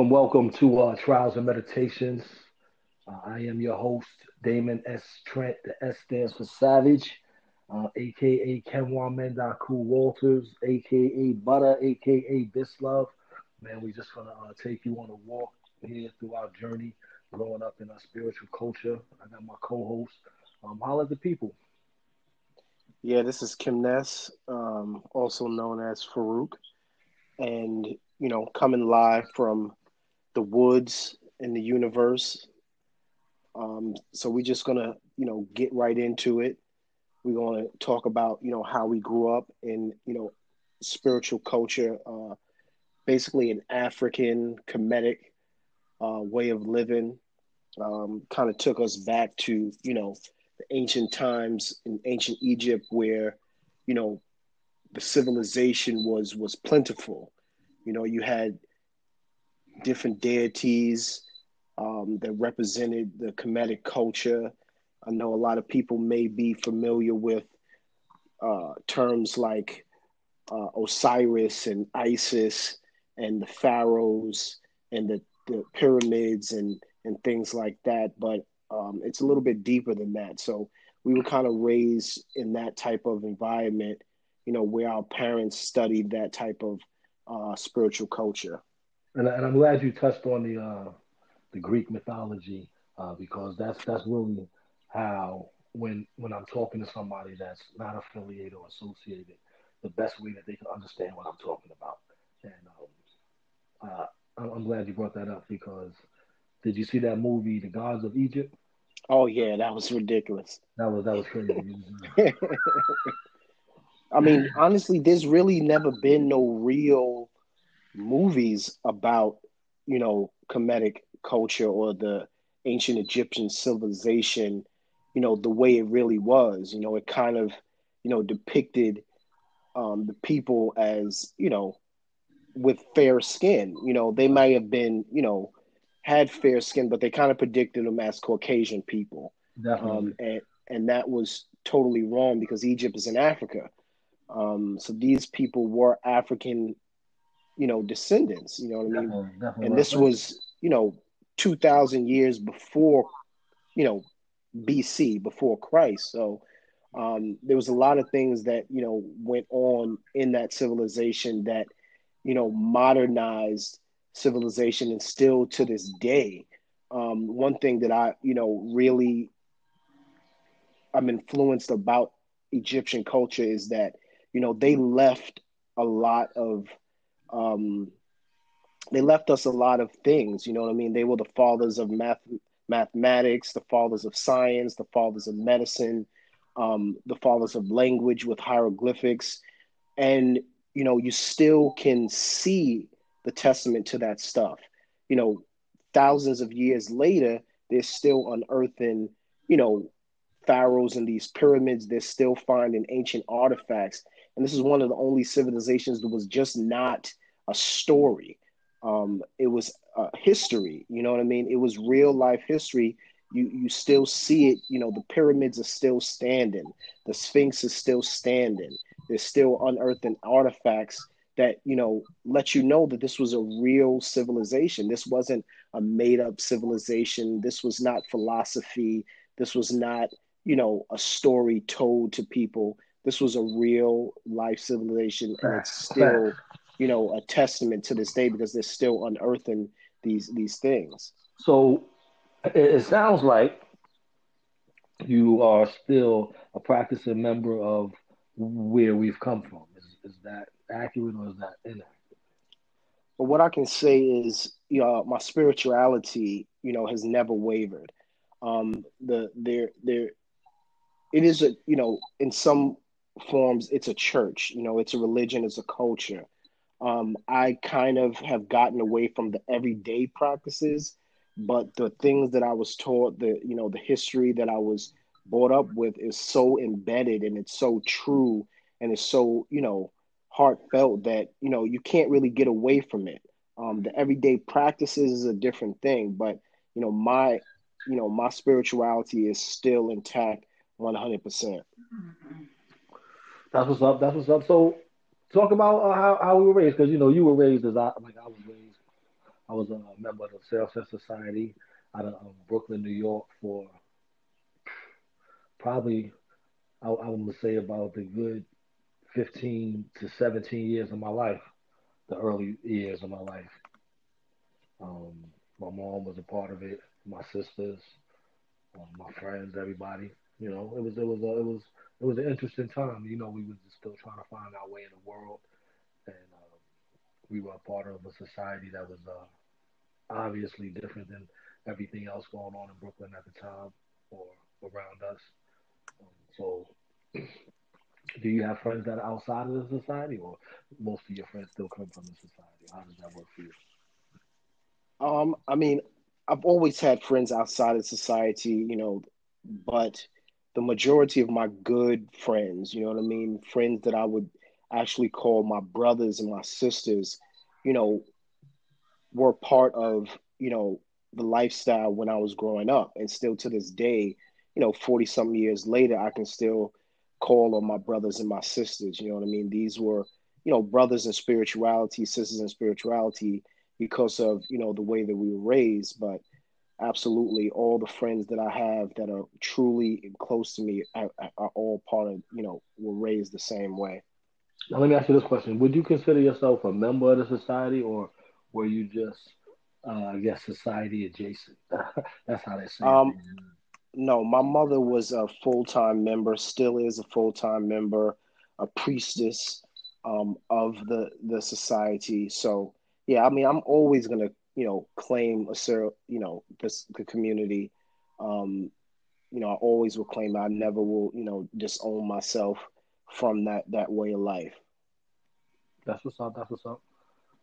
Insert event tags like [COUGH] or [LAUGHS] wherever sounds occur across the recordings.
Welcome, welcome to uh, Trials and Meditations. Uh, I am your host, Damon S. Trent. The S stands for Savage, uh, aka Kenwan Mendaku Walters, aka Butter, aka Bislove. Man, we just gonna uh, take you on a walk here through our journey, growing up in our spiritual culture. I got my co-host. Um, holla the people. Yeah, this is Kim Ness, um, also known as Farouk, and you know, coming live from the woods in the universe. Um, so we're just gonna, you know, get right into it. We're gonna talk about, you know, how we grew up in, you know, spiritual culture, uh, basically an African Kemetic uh, way of living. Um, kind of took us back to, you know, the ancient times in ancient Egypt where, you know, the civilization was was plentiful. You know, you had different deities um, that represented the Kemetic culture. I know a lot of people may be familiar with uh, terms like uh, Osiris and Isis and the pharaohs and the, the pyramids and, and things like that. But um, it's a little bit deeper than that. So we were kind of raised in that type of environment, you know, where our parents studied that type of uh, spiritual culture. And, and I'm glad you touched on the uh, the Greek mythology uh, because that's that's really how when when I'm talking to somebody that's not affiliated or associated, the best way that they can understand what I'm talking about. And um, uh, I'm glad you brought that up because did you see that movie, The Gods of Egypt? Oh yeah, that was ridiculous. That was that was crazy. [LAUGHS] I mean, honestly, there's really never been no real movies about, you know, Kemetic culture or the ancient Egyptian civilization, you know, the way it really was. You know, it kind of, you know, depicted um, the people as, you know, with fair skin. You know, they might have been, you know, had fair skin, but they kind of predicted them as Caucasian people. Um, and and that was totally wrong because Egypt is in Africa. Um, so these people were African, you know, descendants. You know what I mean? Definitely, definitely and this was, you know, two thousand years before, you know, BC, before Christ. So um, there was a lot of things that you know went on in that civilization that, you know, modernized civilization and still to this day um, one thing that i you know really i'm influenced about egyptian culture is that you know they left a lot of um, they left us a lot of things you know what i mean they were the fathers of math mathematics the fathers of science the fathers of medicine um, the fathers of language with hieroglyphics and you know you still can see the testament to that stuff. You know, thousands of years later, they're still unearthing, you know, pharaohs and these pyramids. They're still finding ancient artifacts. And this is one of the only civilizations that was just not a story. Um, it was uh, history. You know what I mean? It was real life history. You you still see it. You know, the pyramids are still standing. The Sphinx is still standing. They're still unearthing artifacts that you know let you know that this was a real civilization this wasn't a made up civilization this was not philosophy this was not you know a story told to people this was a real life civilization and it's still you know a testament to this day because they're still unearthing these these things so it sounds like you are still a practicing member of where we've come from is, is that accurate or is that inaccurate? But what I can say is, you know, my spirituality, you know, has never wavered. Um, the there there, it is a you know, in some forms, it's a church. You know, it's a religion, it's a culture. Um, I kind of have gotten away from the everyday practices, but the things that I was taught, the you know, the history that I was brought up with is so embedded and it's so true and it's so you know heartfelt that you know you can't really get away from it. Um, the everyday practices is a different thing, but you know my you know my spirituality is still intact, one hundred percent. That's what's up. That's what's up. So talk about uh, how how we were raised because you know you were raised as I like I was raised. I was a member of the Salesman Society out of um, Brooklyn, New York, for probably I, I would say about the good 15 to 17 years of my life, the early years of my life. Um, my mom was a part of it, my sisters, um, my friends, everybody. You know, it was it was a, it was it was an interesting time. You know, we were still trying to find our way in the world, and uh, we were a part of a society that was uh, obviously different than everything else going on in Brooklyn at the time or around us. Um, so, [CLEARS THROAT] do you have friends that are outside of the society, or most of your friends still come from the society? How does that work for you? Um, I mean, I've always had friends outside of society, you know, but the majority of my good friends, you know what I mean, friends that I would actually call my brothers and my sisters, you know, were part of, you know, the lifestyle when I was growing up. And still to this day, you know, 40 something years later, I can still call on my brothers and my sisters. You know what I mean? These were, you know, brothers in spirituality, sisters in spirituality because of, you know, the way that we were raised. But absolutely, all the friends that I have that are truly close to me are, are all part of, you know, were raised the same way. Now, let me ask you this question. Would you consider yourself a member of the society or were you just, uh, I guess, society adjacent? [LAUGHS] That's how they say um, it. No, my mother was a full time member, still is a full time member, a priestess um, of the the society. So yeah, I mean, I'm always gonna you know claim a you know this the community. Um, you know, I always will claim. I never will you know disown myself from that that way of life. That's what's up. That's what's up.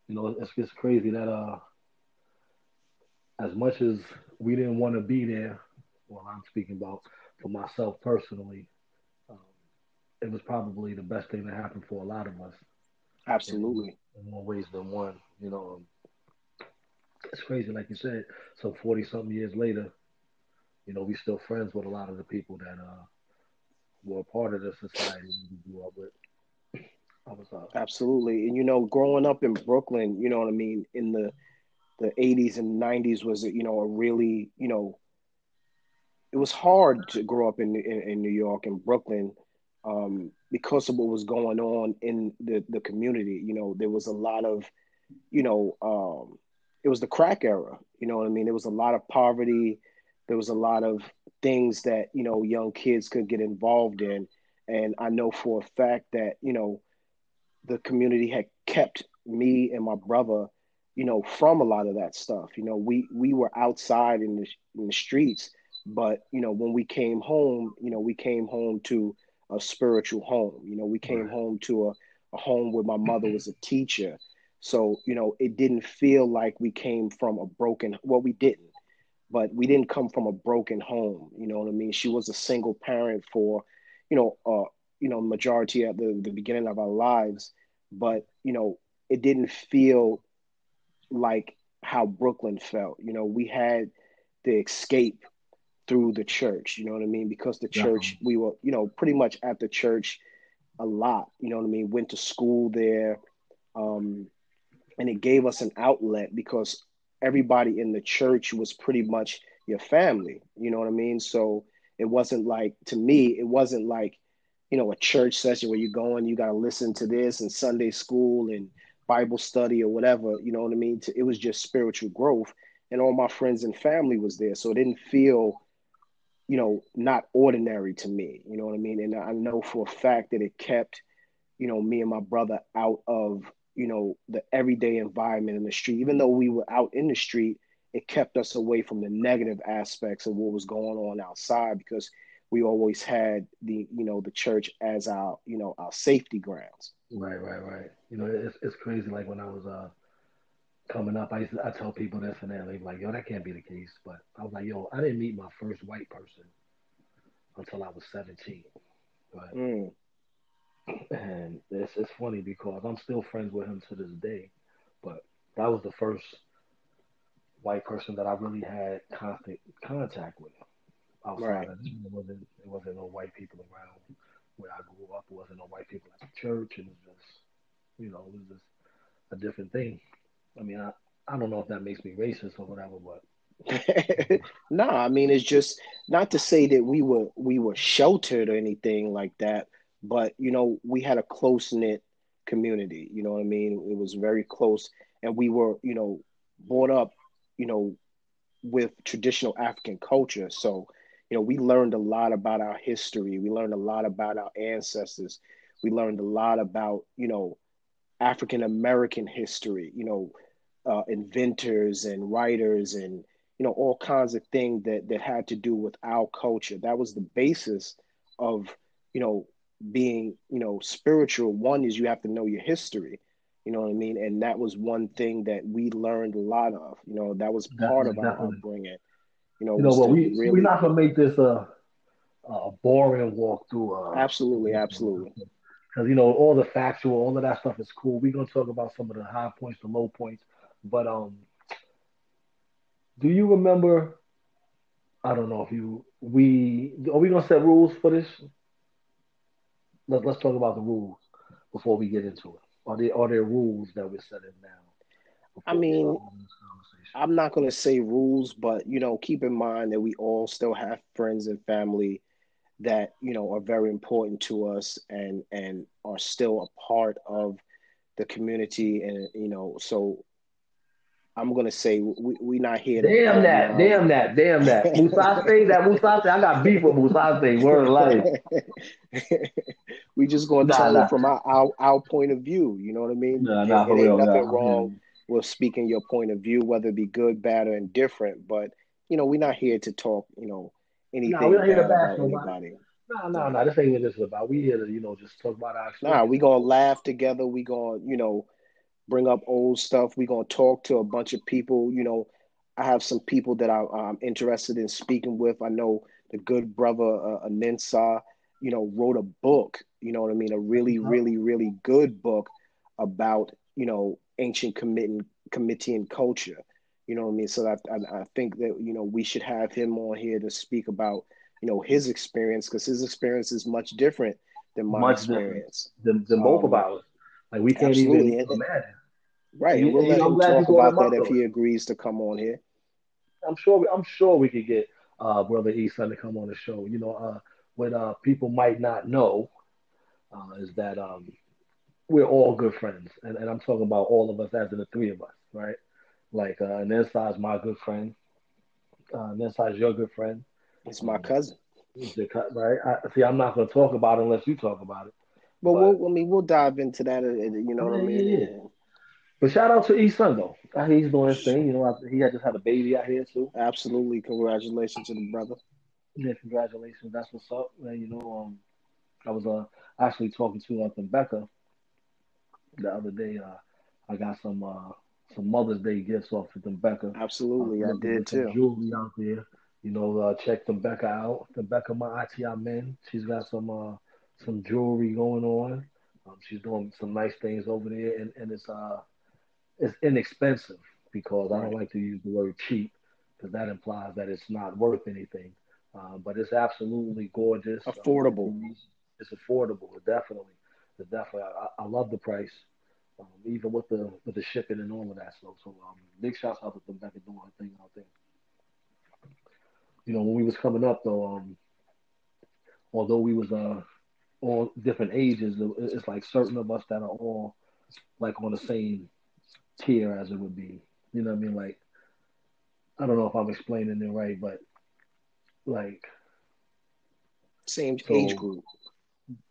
You know, it's just crazy that uh, as much as we didn't want to be there, well, I'm speaking about for myself personally, um, it was probably the best thing that happened for a lot of us. Absolutely. In, in more ways than one, you know. It's crazy, like you said. So forty something years later, you know, we still friends with a lot of the people that uh, were a part of the society we grew up with. Absolutely, and you know, growing up in Brooklyn, you know what I mean, in the the 80s and 90s was you know a really you know it was hard to grow up in in, in New York and Brooklyn um, because of what was going on in the the community. You know, there was a lot of you know um, it was the crack era. You know what I mean? There was a lot of poverty. There was a lot of things that you know young kids could get involved in, and I know for a fact that you know the community had kept me and my brother, you know, from a lot of that stuff. You know, we we were outside in the in the streets, but you know, when we came home, you know, we came home to a spiritual home. You know, we came right. home to a, a home where my mother was a teacher. So, you know, it didn't feel like we came from a broken well, we didn't, but we didn't come from a broken home. You know what I mean? She was a single parent for, you know, uh, you know, majority at the, the beginning of our lives but you know, it didn't feel like how Brooklyn felt. You know, we had the escape through the church, you know what I mean? Because the church, yeah. we were, you know, pretty much at the church a lot, you know what I mean? Went to school there. Um, and it gave us an outlet because everybody in the church was pretty much your family, you know what I mean? So it wasn't like, to me, it wasn't like you know, a church session where you're going, you got to listen to this and Sunday school and Bible study or whatever, you know what I mean? It was just spiritual growth. And all my friends and family was there. So it didn't feel, you know, not ordinary to me, you know what I mean? And I know for a fact that it kept, you know, me and my brother out of, you know, the everyday environment in the street. Even though we were out in the street, it kept us away from the negative aspects of what was going on outside because we always had the you know the church as our you know our safety grounds. Right, right, right. You know, it's it's crazy. Like when I was uh coming up, I used to, I tell people this and that. Like, yo, that can't be the case. But I was like, yo, I didn't meet my first white person until I was seventeen. Right. Mm. And it's it's funny because I'm still friends with him to this day, but that was the first white person that I really had constant contact with outside right. of it wasn't it wasn't no white people around where I grew up. It wasn't no white people at the church. It was just you know, it was just a different thing. I mean, I I don't know if that makes me racist or whatever, but [LAUGHS] no, I mean it's just not to say that we were we were sheltered or anything like that, but you know we had a close knit community. You know what I mean? It was very close, and we were you know brought up you know with traditional African culture. So you know we learned a lot about our history. We learned a lot about our ancestors. We learned a lot about you know African American history. You know. Uh, inventors and writers and you know all kinds of things that that had to do with our culture that was the basis of you know being you know spiritual one is you have to know your history you know what i mean and that was one thing that we learned a lot of you know that was part definitely, of our definitely. upbringing you know, you know well, we really... we're not gonna make this a a boring walkthrough. Uh, absolutely, absolutely. Because you know all the factual, all of that stuff is cool. We're gonna talk about some of the high points, the low points, but um, do you remember? I don't know if you we are we gonna set rules for this? Let, let's talk about the rules before we get into it. Are there are there rules that we're setting now? I mean, I'm not gonna say rules, but you know, keep in mind that we all still have friends and family that you know are very important to us and and are still a part of the community and you know so I'm gonna say we we not here. To damn that! Damn that! Damn that! [LAUGHS] Musase, that Musase, I got beef with Musase. Word life. [LAUGHS] we just gonna nah, tell nah. it from our, our, our point of view. You know what I mean? Nah, nah, it, it ain't real, nothing nah, wrong with speaking your point of view, whether it be good, bad, or indifferent. But you know, we're not here to talk. You know, anything nah, we're not here to bash anybody. No, no, no. This ain't what this is about. We here to, you know, just talk about our. Nah, we gonna laugh together. We gonna, you know, bring up old stuff. We're gonna talk to a bunch of people. You know, I have some people that I, am interested in speaking with. I know the good brother uh, Anensa, you know, wrote a book. You know what I mean? A really, uh-huh. really, really good book about you know ancient committing committee and culture. You know what I mean? So I, I, I think that you know we should have him on here to speak about you know his experience because his experience is much different than my much experience. Than, than both um, of ours. Like we can't Absolutely. even imagine. Right, and we'll let him talk about that if he agrees to come on here. I'm sure. I'm sure we could get uh, brother Easton to come on the show. You know, uh, what uh, people might not know uh, is that um, we're all good friends, and, and I'm talking about all of us as in the three of us, right? Like, uh, and is my good friend. Uh, and is your good friend. It's my cousin. Right. I, see, I'm not going to talk about it unless you talk about it. But, but we'll, I mean, we'll dive into that. Uh, you know what I mean? Yeah. But shout out to East Sun though. He's doing his thing. You know, he had just had a baby out here too. Absolutely, congratulations to the brother. Yeah, congratulations. That's what's up. Man, you know, um, I was uh actually talking to uh, Becca the other day. Uh, I got some uh some Mother's Day gifts off of Becca. Absolutely, uh, I did too. Jewelry out there. You know, uh, check Becca out. The Becca, my ITI men. She's got some uh some jewelry going on. Um, she's doing some nice things over there, and, and it's uh it's inexpensive because I don't like to use the word cheap because that implies that it's not worth anything. Uh, but it's absolutely gorgeous. Affordable. Um, it's affordable, definitely. It's definitely. I, I love the price, um, even with the with the shipping and all of that. So, so um, big shouts out to them and doing her thing out there. You know, when we was coming up though, um, although we was uh all different ages, it's like certain of us that are all like on the same tier as it would be. You know what I mean? Like, I don't know if I'm explaining it right, but like same so, age group.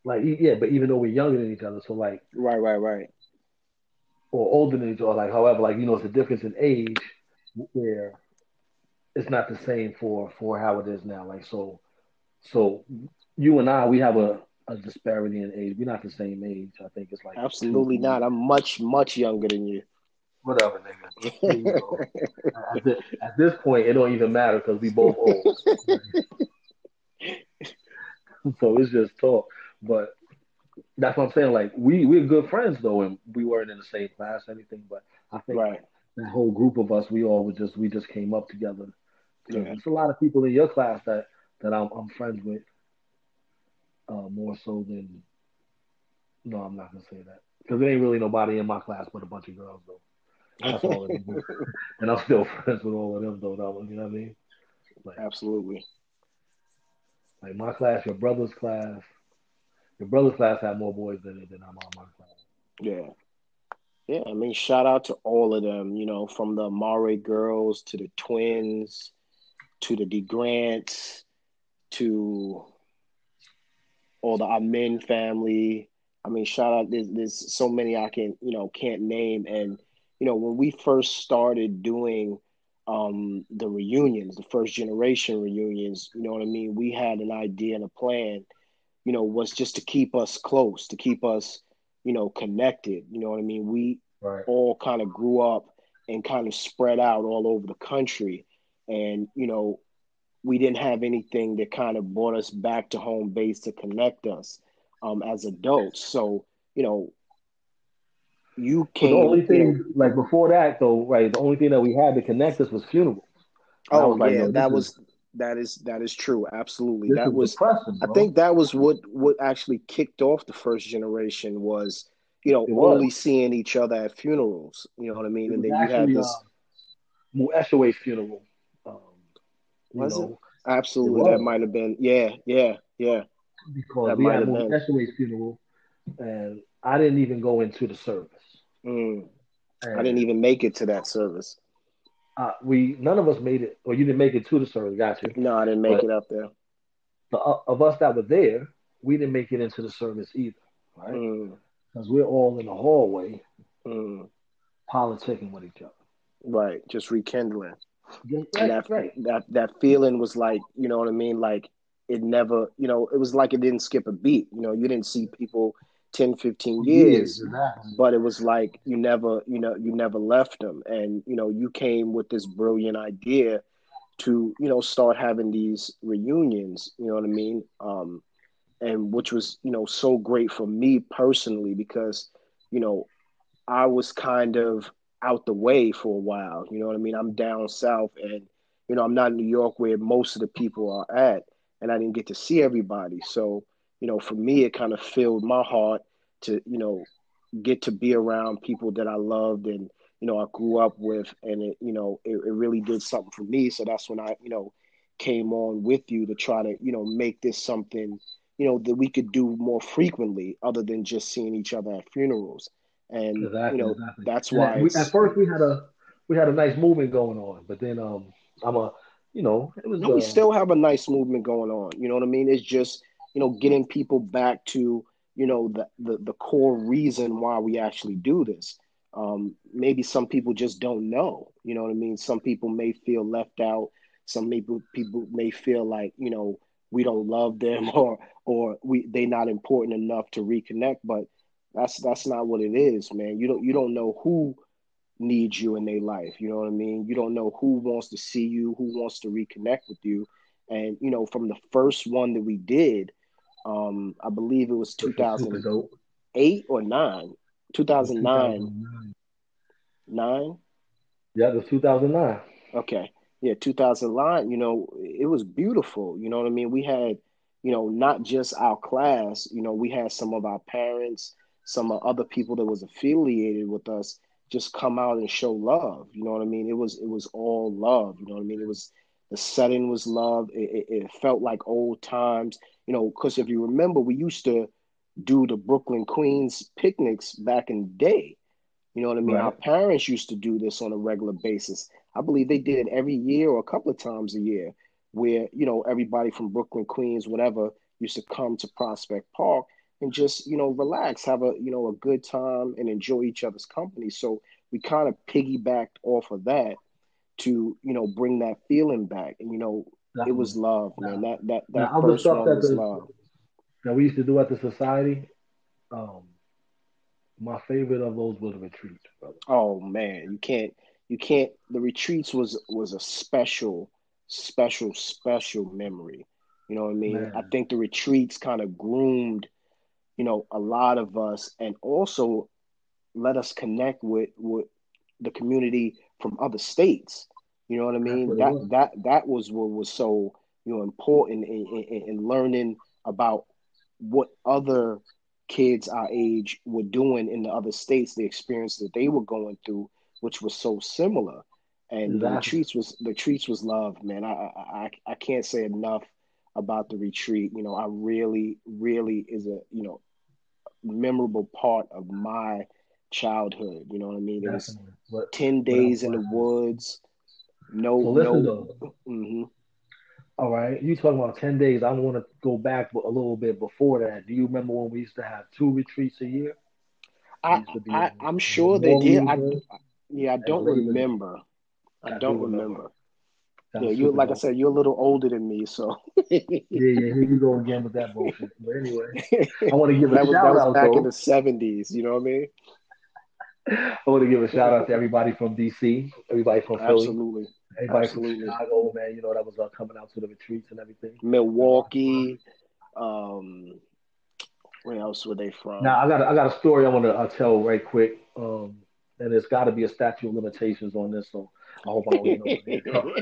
Like yeah, but even though we're younger than each other, so like right, right, right, or older than each other, like however, like you know, it's a difference in age where it's not the same for for how it is now. Like so, so you and I, we have a a disparity in age. We're not the same age. I think it's like absolutely not. I'm much much younger than you whatever, nigga. [LAUGHS] at, this, at, this, point, it don't even matter because we both old. [LAUGHS] so it's just talk. But that's what I'm saying. Like we we're good friends though, and we weren't in the same class or anything. But I think right. that whole group of us, we all were just we just came up together. Yeah. There's a lot of people in your class that that I'm, I'm friends with, uh, more so than. No, I'm not gonna say that because there ain't really nobody in my class but a bunch of girls though. That's all it is. and I'm still friends with all of them, though. That you know what I mean? Like, Absolutely. Like my class, your brother's class, your brother's class had more boys than than I'm on my class. Yeah. Yeah, I mean, shout out to all of them, you know, from the Amare girls to the twins to the DeGrants to all the Amin family. I mean, shout out. There's, there's so many I can, you know, can't name. And, you know, when we first started doing um, the reunions, the first generation reunions, you know what I mean? We had an idea and a plan, you know, was just to keep us close, to keep us, you know, connected. You know what I mean? We right. all kind of grew up and kind of spread out all over the country. And, you know, we didn't have anything that kind of brought us back to home base to connect us um, as adults. So, you know, you came. the only thing, like before that, though, right? The only thing that we had to connect us was funerals. Oh was like, yeah, that was is, that is that is true. Absolutely, that was. I think that was what what actually kicked off the first generation was you know only seeing each other at funerals. You know what I mean? And then actually, you had this. Uh, Eshaway's funeral. Um, was know, it? Absolutely, it that might have been. Yeah, yeah, yeah. Because that we had Eshaway's funeral, and I didn't even go into the service. Mm. I didn't even make it to that service. Uh, we none of us made it, or you didn't make it to the service. Got you? No, I didn't make but it up there. The, uh, of us that were there, we didn't make it into the service either, right? Because mm. we're all in the hallway, mm. politicking with each other. Right, just rekindling. right, that, right. that that feeling was like, you know what I mean? Like it never, you know, it was like it didn't skip a beat. You know, you didn't see people 10 15 years but it was like you never you know you never left them. And you know you came with this brilliant idea to you know start having these reunions you know what i mean? Um and which was you know so great for me personally because you know i was kind of out the way for a while you know what i mean? I'm down south and you know i'm not in new york where most of the people are at and i didn't get to see everybody. So you know, for me, it kind of filled my heart to, you know, get to be around people that I loved and, you know, I grew up with. And, it, you know, it, it really did something for me. So that's when I, you know, came on with you to try to, you know, make this something, you know, that we could do more frequently other than just seeing each other at funerals. And, exactly, you know, exactly. that's why. We, at first we had a, we had a nice movement going on, but then um, I'm a, you know, it was. No, uh, we still have a nice movement going on. You know what I mean? It's just you know, getting people back to, you know, the, the, the core reason why we actually do this. Um, maybe some people just don't know, you know what I mean? Some people may feel left out. Some people, people may feel like, you know, we don't love them [LAUGHS] or, or we, they not important enough to reconnect, but that's, that's not what it is, man. You don't, you don't know who needs you in their life. You know what I mean? You don't know who wants to see you, who wants to reconnect with you. And, you know, from the first one that we did, um, I believe it was 2008 or 9. 2009. 9? Yeah, it was 2009. Okay. Yeah, 2009, you know, it was beautiful. You know what I mean? We had, you know, not just our class, you know, we had some of our parents, some other people that was affiliated with us just come out and show love. You know what I mean? It was it was all love. You know what I mean? It was the setting was love. It, it, it felt like old times you know, because if you remember, we used to do the Brooklyn Queens picnics back in the day. You know what I mean? Right. Our parents used to do this on a regular basis. I believe they did it every year or a couple of times a year, where you know everybody from Brooklyn, Queens, whatever, used to come to Prospect Park and just you know relax, have a you know a good time, and enjoy each other's company. So we kind of piggybacked off of that to you know bring that feeling back, and you know Definitely. It was love, man. That that that now, first one was the, love. That we used to do at the society. Um, my favorite of those was retreats, brother. Oh man, you can't you can't. The retreats was was a special, special, special memory. You know what I mean? Man. I think the retreats kind of groomed, you know, a lot of us, and also let us connect with with the community from other states. You know what I mean? That that that was what was so you know important in, in, in learning about what other kids our age were doing in the other states, the experience that they were going through, which was so similar. And uh, the Exactly. retreats was the retreats was love, man. I I I can't say enough about the retreat. You know, I really, really is a you know memorable part of my childhood. You know what I mean? It was. But ten days in the woods. No, so listen no. though. hmm All right, you talking about ten days? I want to go back a little bit before that. Do you remember when we used to have two retreats a year? I, used to be I, I'm sure they did. I, yeah, I don't remember. I don't do remember. Yeah, you like I said, you're a little older than me, so Yeah, yeah. Here we go again with that bullshit. But anyway, [LAUGHS] I want to give a that was that was out back in the '70s. You know what I mean? I want to give a shout out to everybody from DC, everybody from Philly, Absolutely, everybody from. Chicago. Man, you know that was uh, coming out to the retreats and everything. Milwaukee. Um, where else were they from? Now I got a, I got a story I want to uh, tell right quick. Um, and there's got to be a statute of limitations on this, so I hope I don't get nobody in trouble.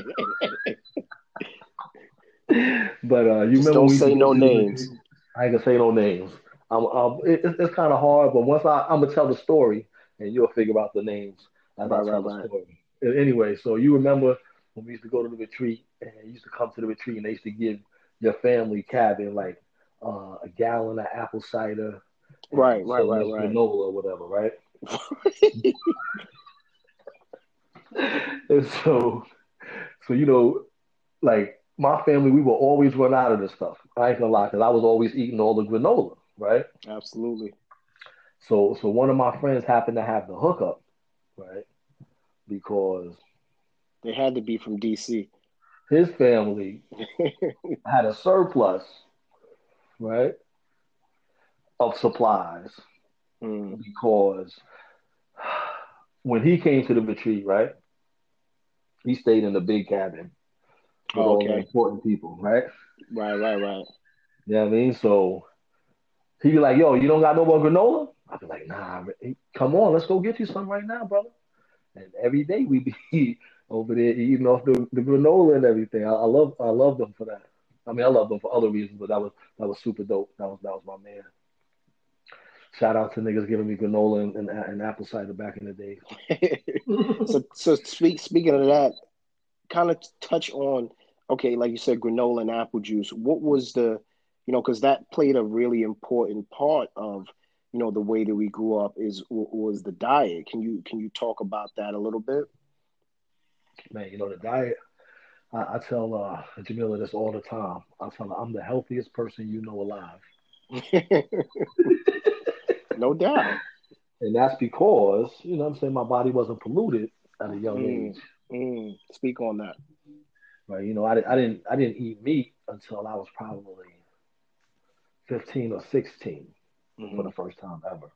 But uh, you Just remember don't say no names. I ain't gonna say no names. I'm, um, it, it's it's kind of hard, but once I, I'm gonna tell the story, and you'll figure out the names as I Right, tell right, the right. story. A- Anyway, so you remember when we used to go to the retreat, and you used to come to the retreat, and they used to give your family cabin like uh, a gallon of apple cider, Right, right, right, right. granola or whatever, right? [LAUGHS] [LAUGHS] And so, so you know, like my family, we would always run out of this stuff. I ain't gonna lie, because I was always eating all the granola, right? Absolutely. So, so one of my friends happened to have the hookup, right? Because They had to be from DC. his family [LAUGHS] had a surplus, right, of supplies. Mm, Because when he came to the retreat, right, he stayed in the big cabin with all the important people, right? Right, right, right. You know I mean? So he be like, yo, you don't got no more granola? I'd be like, nah, come on, let's go get you some right now, brother. And every day we be [LAUGHS] over there eating off the, the granola and everything. I, I love I love them for that. I mean, I love them for other reasons, but that was that was super dope. That was that was my man. Shout out to niggas giving me granola and, and, and apple cider back in the day. [LAUGHS] so, so speak, speaking of that, kind of touch on, okay, like you said, granola and apple juice. What was the, you know, because that played a really important part of, you know, the way that we grew up is was the diet. Can you can you talk about that a little bit? Man, you know the diet. I, I tell uh, Jamila this all the time. I tell her I'm the healthiest person you know alive. [LAUGHS] no doubt. And that's because, you know what I'm saying, my body wasn't polluted at a young Mm. age. Mm, speak on that. Right. You know, I, I didn't I didn't eat meat until I was probably 15 or 16 for Mhm. the first time ever.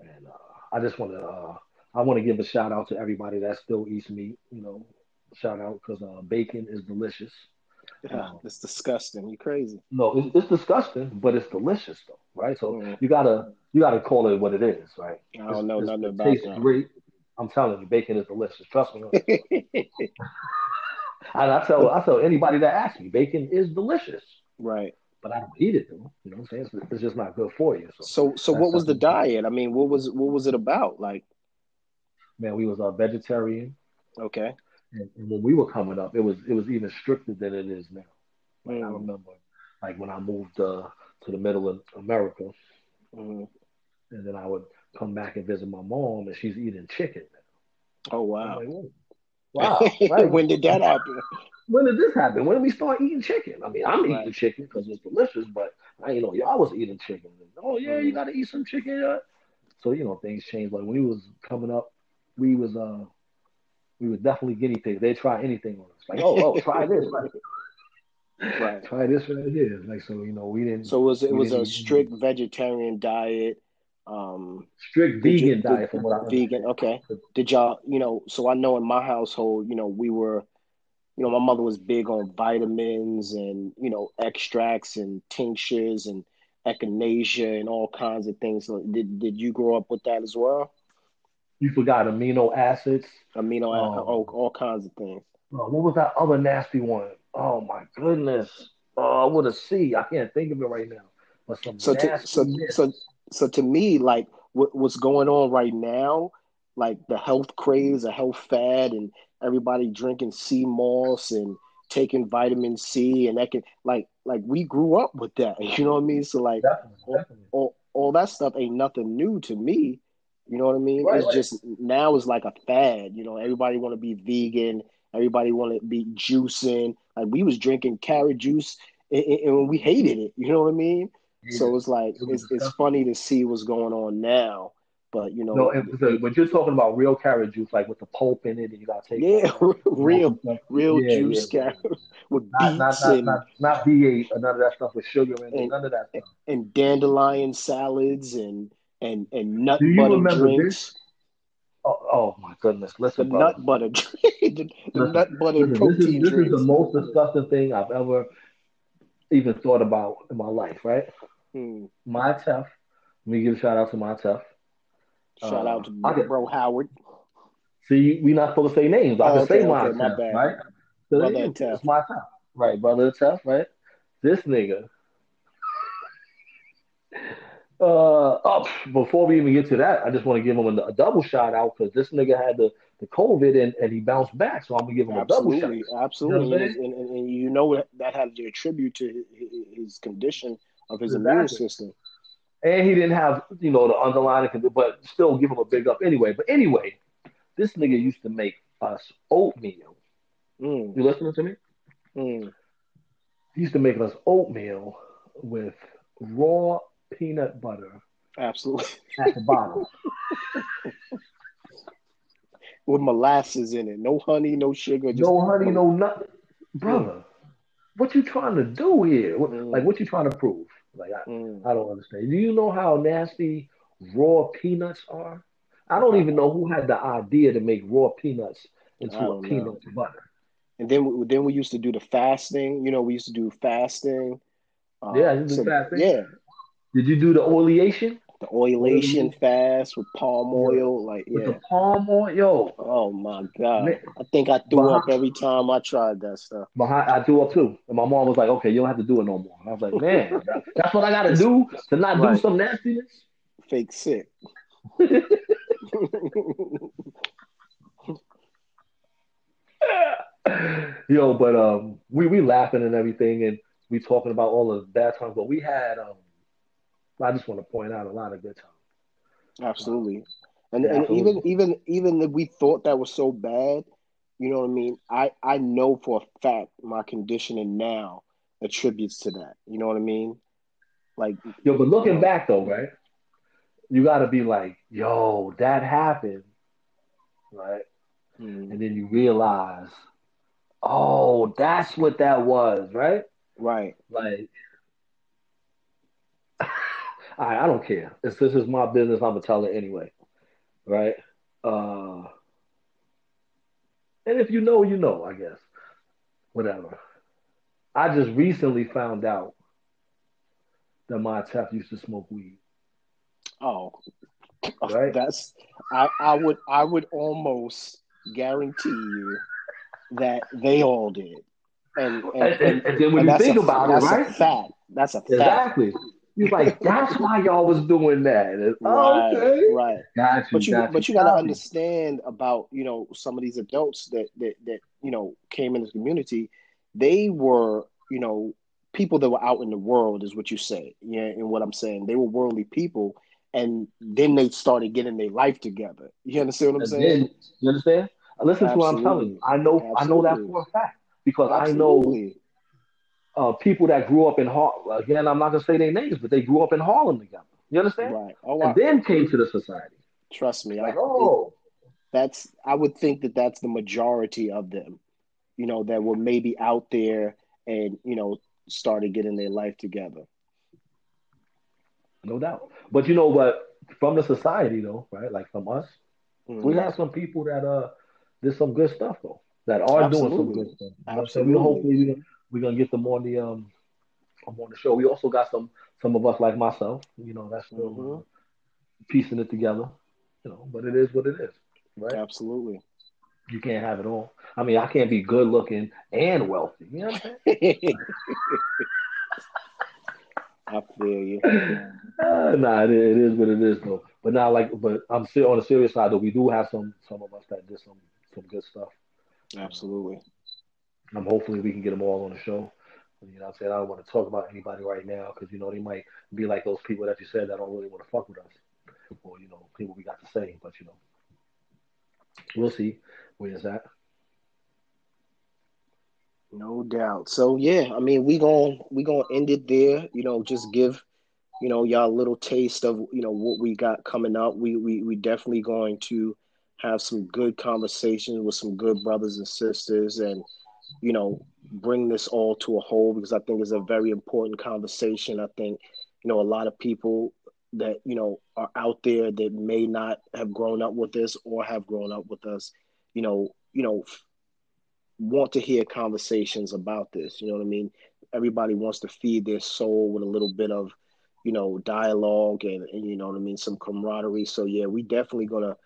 And uh, I just want to uh, I want to give a shout out to everybody that still eats meat. You know, shout out because uh, bacon is delicious. Um, It's disgusting. You crazy. no, it's, it's disgusting, but it's delicious though, right? So Mm. you gotta you gotta call it what it is, right? I don't know It's- nothing it about tastes that. great. I'm telling you, bacon is delicious. Trust me. [LAUGHS] And I tell I tell anybody that asks me, bacon is delicious, right. But I don't eat it though. You know what I'm saying? It's, it's just not good for you. So, So so what was the diet? I mean, what was what was it about? Like, man, we was a vegetarian, okay. and, and when we were coming up, it was it was even stricter than it is now. Like I Mm. remember, like when I moved uh, to the middle of America, Mhm. and then I would come back and visit my mom, and she's eating chicken. Oh wow. like, [LAUGHS] wow. right? when did that happen? When did this happen? When did we start eating chicken? I mean, I'm Right. eating chicken because it's delicious, but I didn't know y'all was eating chicken. Oh yeah, you Mhm. gotta eat some chicken. Yeah. So you know things changed. Like when we was coming up, we was uh we was definitely guinea pigs. They try anything on us. Like oh oh try [LAUGHS] this, right? Right. try this right here. Like so you know we didn't So it was it was a strict vegetarian diet. Um, strict you- vegan did- diet from what I vegan. Okay. Did y'all? You know. So I know in my household, you know, we were, you know, my mother was big on vitamins and you know extracts and tinctures and echinacea and all kinds of things. So did did you grow up with that as well? You forgot amino acids. Amino, Oh. all, all kinds of things. Oh, what was that other nasty one? Oh my goodness. Oh, with a C. I can't think of it right now. But some So to, so so so to me, like what, what's going on right now like the health craze, a health fad, and everybody drinking sea moss and taking vitamin C, and that can like like we grew up with that. [LAUGHS] You know what I mean? So like Definitely, definitely. all, all that stuff ain't nothing new to me. You know what I mean? Right, it's right. just now it's like a fad. You know, everybody want to be vegan. Everybody want to be juicing. Like we was drinking carrot juice and, and- we hated it. You know what I mean? So it's like It it's it's funny to see what's going on now. But you know, No, so, but you're talking about real carrot juice, like with the pulp in it, and you gotta take yeah, [LAUGHS] real real Yeah, juice yeah, yeah. carrot [LAUGHS] with Not, not, beets not, and, not, not V8 or none of that stuff with sugar in it. And- None of that stuff. and dandelion salads and and and nut Do you butter remember drinks. Oh, oh my goodness! Listen, brother. nut butter, [LAUGHS] the, the nut butter Listen, protein this is, this is the most disgusting thing I've ever even thought about in my life. Right? Hmm. My Tef. Let me give a shout out to my Tef. Shout Uh, out to I get- bro Howard. See, we're not supposed to say names. I Oh, can okay, say my okay, my bad. right? So Brother it-. It's my Tef, right? Brother Tef, right? This nigga. [LAUGHS] Uh, oh, before we even get to that, I just want to give him a, a double shout out because this nigga had the, the COVID and, and he bounced back. So I'm gonna give him a double shout. Absolutely, absolutely, You know and, and, and, you know that that had to attribute to his, his condition of his Exactly. immune system. And he didn't have, you know, the underlying, but still give him a big up anyway. But anyway, this nigga used to make us oatmeal. Mm, You listening to me? mm. He used to make us oatmeal with raw peanut butter Absolutely, at the bottom. [LAUGHS] with molasses in it, no honey, no sugar, just no honey, no nothing. Brother, what you trying to do here? Mm. Like, what you trying to prove? Like, I, Mm. I don't understand. Do you know how nasty raw peanuts are? I don't even know who had the idea to make raw peanuts into a peanut know. butter. And then we- then we used to do the fasting. You know, we used to do fasting. Uh, Yeah, do fasting. Yeah, Did you do the oleation the oilation fast with palm oil. Like, yeah, with the palm oil? Oh my god! Man. I think I threw up every time I tried that stuff. behind, I do up too. And my mom was like, okay, you don't have to do it no more. And I was like, man, [LAUGHS] that's what I got to do to not do some nastiness? Fake sick. [LAUGHS] Yo, but um, we we laughing and everything, and we talking about all the bad times, but we had um, I just want to point out a lot of good times. Absolutely. And Yeah, and absolutely. even even even if we thought that was so bad, you know what I mean? I I know for a fact my conditioning now attributes to that. You know what I mean? Like Yo, but looking back though, right? You got to be like, yo, that happened, right? mm, And then you realize, oh, that's what that was, right? right. Like, I I don't care. This this is my business. I'm gonna tell it anyway, right? Uh, and if you know, you know. I guess, whatever. I just recently found out that my tap used to smoke weed. Oh, [LAUGHS] Right. that's I, I would I would almost guarantee you that they all did. And and, And, and, and then when you think a, about it, that's a fact. That's a fact. Exactly. He's like, that's why y'all was doing that. Oh, right, okay. right. Got you. But you got but you gotta got understand about, you know, some of these adults that that that, you know, came in the community, they were, you know, people that were out in the world is what you say. Yeah, and what I'm saying. They were worldly people and then they started getting their life together. You understand what I'm And saying? then, you understand? Listen to what I'm telling you. I know I know that for a fact because I know Absolutely. Uh, people that grew up in Harlem. Again, I'm not gonna say their names, but they grew up in Harlem together. You understand? Right. Oh, I, And then came to the society. trust me. Like, I, oh, that's I would think that that's the majority of them, you know, that were maybe out there and you know started getting their life together. no doubt. But you know what? From the society though, right? Like from us, we Mhm. have some people that uh did some good stuff though. That are doing some good stuff. You know what I'm saying? We Absolutely. hopefully we're gonna, get them on the um on the show. We also got some some of us like myself, you know, that's still Mhm. uh, piecing it together. You know, but it is what it is, right? Absolutely. You can't have it all. I mean, I can't be good looking and wealthy. You know what I'm saying? [LAUGHS] I feel you. Uh, [LAUGHS] nah, it, it is what it is though. but now like, but I'm still on the serious side though. We do have some some of us that did some some good stuff. Absolutely. Um, hopefully we can get them all on the show. You know I'm saying? I don't want to talk about anybody right now because, you know, they might be like those people that you said that don't really want to fuck with us. Or, you know, people we got to say. But, you know, we'll see where it's at. No doubt. So yeah, I mean, we going we gonna end it there. You know, just give you know y'all a little taste of you know what we got coming up. We we we definitely going to have some good conversations with some good brothers and sisters, and you know bring this all to a whole because I think it's a very important conversation. I think you know a lot of people that you know are out there that may not have grown up with this or have grown up with us, you know, you know, want to hear conversations about this. You know what I mean? Everybody wants to feed their soul with a little bit of, you know, dialogue and, and you know what I mean, some camaraderie. So yeah, we definitely gonna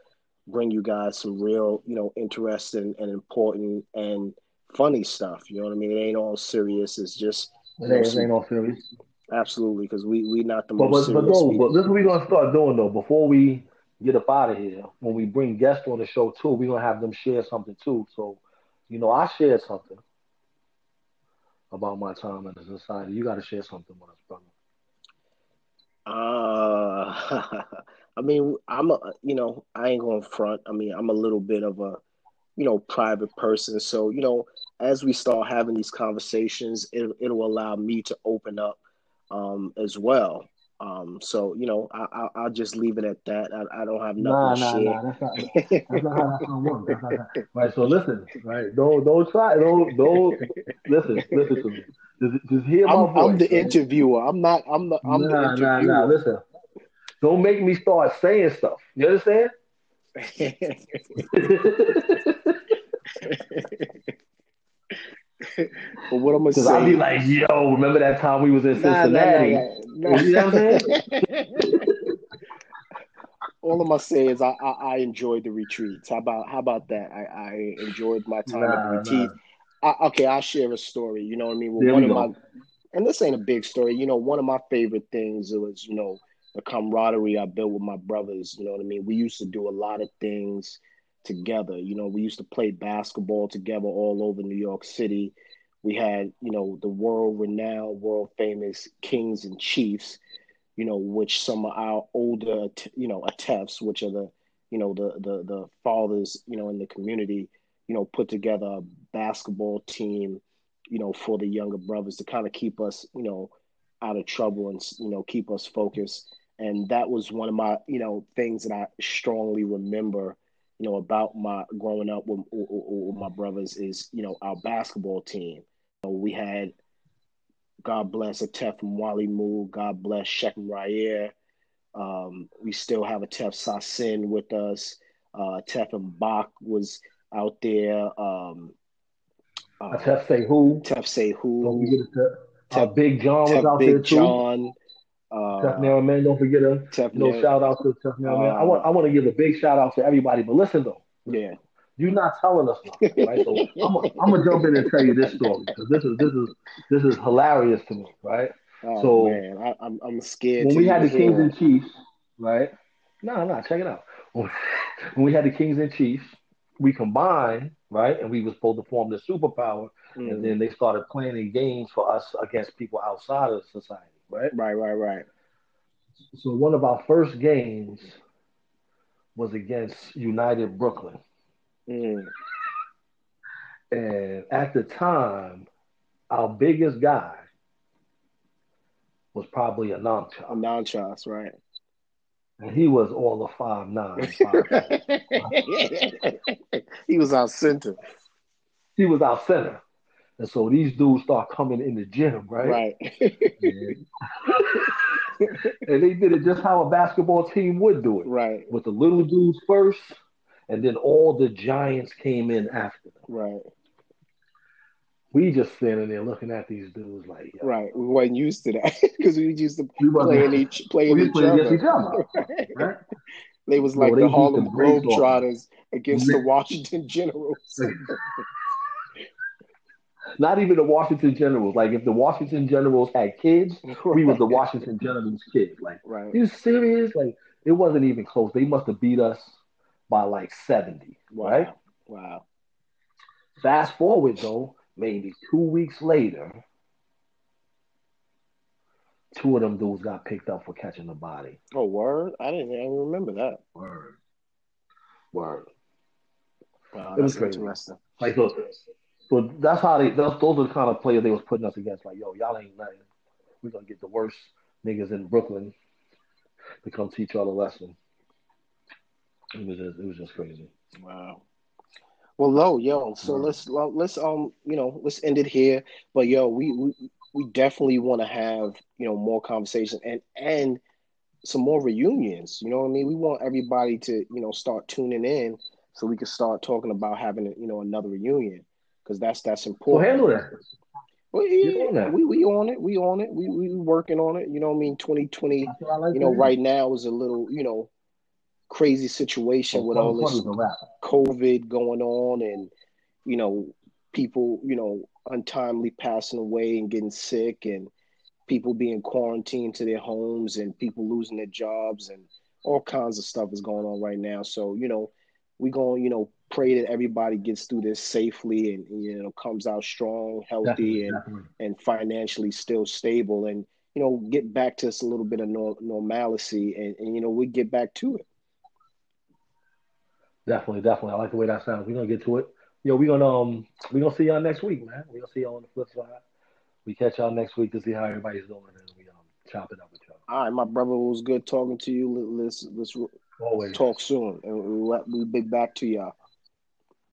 bring you guys some real, you know, interesting and important and funny stuff. You know what I mean? It ain't all serious. It's just it ain't, it ain't all serious. Absolutely, because we we not the but, most. But, but no, but this is what we're gonna start doing though. Before we get up out of here, when we bring guests on the show too, we're gonna have them share something too. So, you know, I shared something about my time in the society. You got to share something with us, brother. Uh, [LAUGHS] I mean, I'm a, you know, I ain't going front. I mean, I'm a little bit of a, you know, private person. So, you know, as we start having these conversations, it, it'll allow me to open up um, as well. Um, so you know, I, I will just leave it at that. I, I don't have nothing nah, to nah. Nah, that's not, that's not how that's work. That's not how, [LAUGHS] right. So listen, right? Don't don't try. Don't don't listen. Listen to me. Just, just hear my I'm, voice. I'm the right? interviewer. I'm not. I'm the. I'm nah, the interviewer. Nah, nah. Listen. Don't make me start saying stuff. You understand? [LAUGHS] but what I'm gonna say, I'll be like, yo, remember that time we was in Cincinnati? Nah, nah, nah, you know what I'm saying? [LAUGHS] All I'm gonna say is I, I, I, enjoyed the retreats. How about how about that? I, I enjoyed my time at the retreat. I, okay, I'll share a story. You know what I mean? Well, one of go. my and this ain't a big story. You know, one of my favorite things was you know the camaraderie I built with my brothers. You know what I mean? We used to do a lot of things together. You know, we used to play basketball together all over New York City. We had, you know, the world renowned, world famous Kings and Chiefs, you know, which some of our older, you know, attefs, which are the, you know, the the the fathers, you know, in the community, you know, put together a basketball team, you know, for the younger brothers to kind of keep us, you know, out of trouble and you know keep us focused. And that was one of my, you know, things that I strongly remember you know, about my growing up with, with, my brothers is, you know, our basketball team. You know, we had, God bless Atef from Wally Moo, God bless Shekim Ryer. Um, we still have Atef Sasin with us. Uh, Tef and Bach was out there. Um, uh, Tef say who? Tef say who? Don't forget Tef, uh, Big John was out Big there too. John. Uh, Tough man, don't forget him. Tough know, shout out to Tough man. Uh, I want I want to give a big shout out to everybody. But listen though, yeah, you're not telling us nothing, right? So I'm I'm gonna jump in and tell you this story because this is this is this is hilarious to me, right? Oh, so man, I, am I'm, I'm scared. When we had the Kings and Chiefs, right? No, no, check it out. When we had the Kings and Chiefs, we combined, right? And we were supposed to form the superpower, mm-hmm. and then they started playing games for us against people outside of society right? Right, right, right. So one of our first games was against United Brooklyn. Mm. And at the time, our biggest guy was probably a Namcha. A Namchas, right. And he was all of five nine. [LAUGHS] Five, he was our center. He was our center. And so these dudes start coming in the gym, right? Right. and, and they did it just how a basketball team would do it. Right. With the little dudes first, and then all the giants came in after them. Right. We just standing there looking at these dudes like, Yo. right. We weren't used to that [LAUGHS] because we used to we playing each playing each, other. Each other. [LAUGHS] right? right? They was like the Harlem Globetrotters against the [LAUGHS] Washington Generals not even the Washington Generals. Like if the Washington Generals had kids, we was the Washington Generals kids. Like, right. you serious? Like it wasn't even close. They must have beat us by like 70, Wow. right? Wow. Fast forward though, maybe two weeks later, two of them dudes got picked up for catching the body. Oh, word! I didn't even remember that. Word. Word. Wow, It was crazy. interesting. Like so, so that's how they those, those are the kind of players they was putting us against. Like, yo, y'all ain't nothing. We're gonna get the worst niggas in Brooklyn to come teach y'all a lesson. It was just it was just crazy. Wow. Well, low, yo. So let's let's um you know let's end it here. But yo, we we, we definitely want to have you know more conversation and and some more reunions. You know what I mean? We want everybody to you know start tuning in so we can start talking about having you know another reunion because that's that's important. handle that. Well, yeah, we we on it. We on it. We we working on it. You know what I mean? Twenty twenty. That's what I like You know, right now is a little you know crazy situation So with all this is a wrap. COVID going on and, you know, people, you know, untimely passing away and getting sick and people being quarantined to their homes and people losing their jobs and all kinds of stuff is going on right now. So, you know, we going, you know, pray that everybody gets through this safely and, you know, comes out strong, healthy Definitely, and definitely. and financially still stable and, you know, get back to us a little bit of nor- normalcy and, and, you know, we get back to it. Definitely, definitely. I like the way that sounds. We're gonna get to it. Yo, we're gonna um we're gonna see y'all next week, man. We're gonna see y'all on the flip side. We catch y'all next week to see how everybody's doing and we um chop it up with y'all. All right, my brother, it was good talking to you. Let- Let's let's Always. talk soon, and we'll, we'll be back to y'all.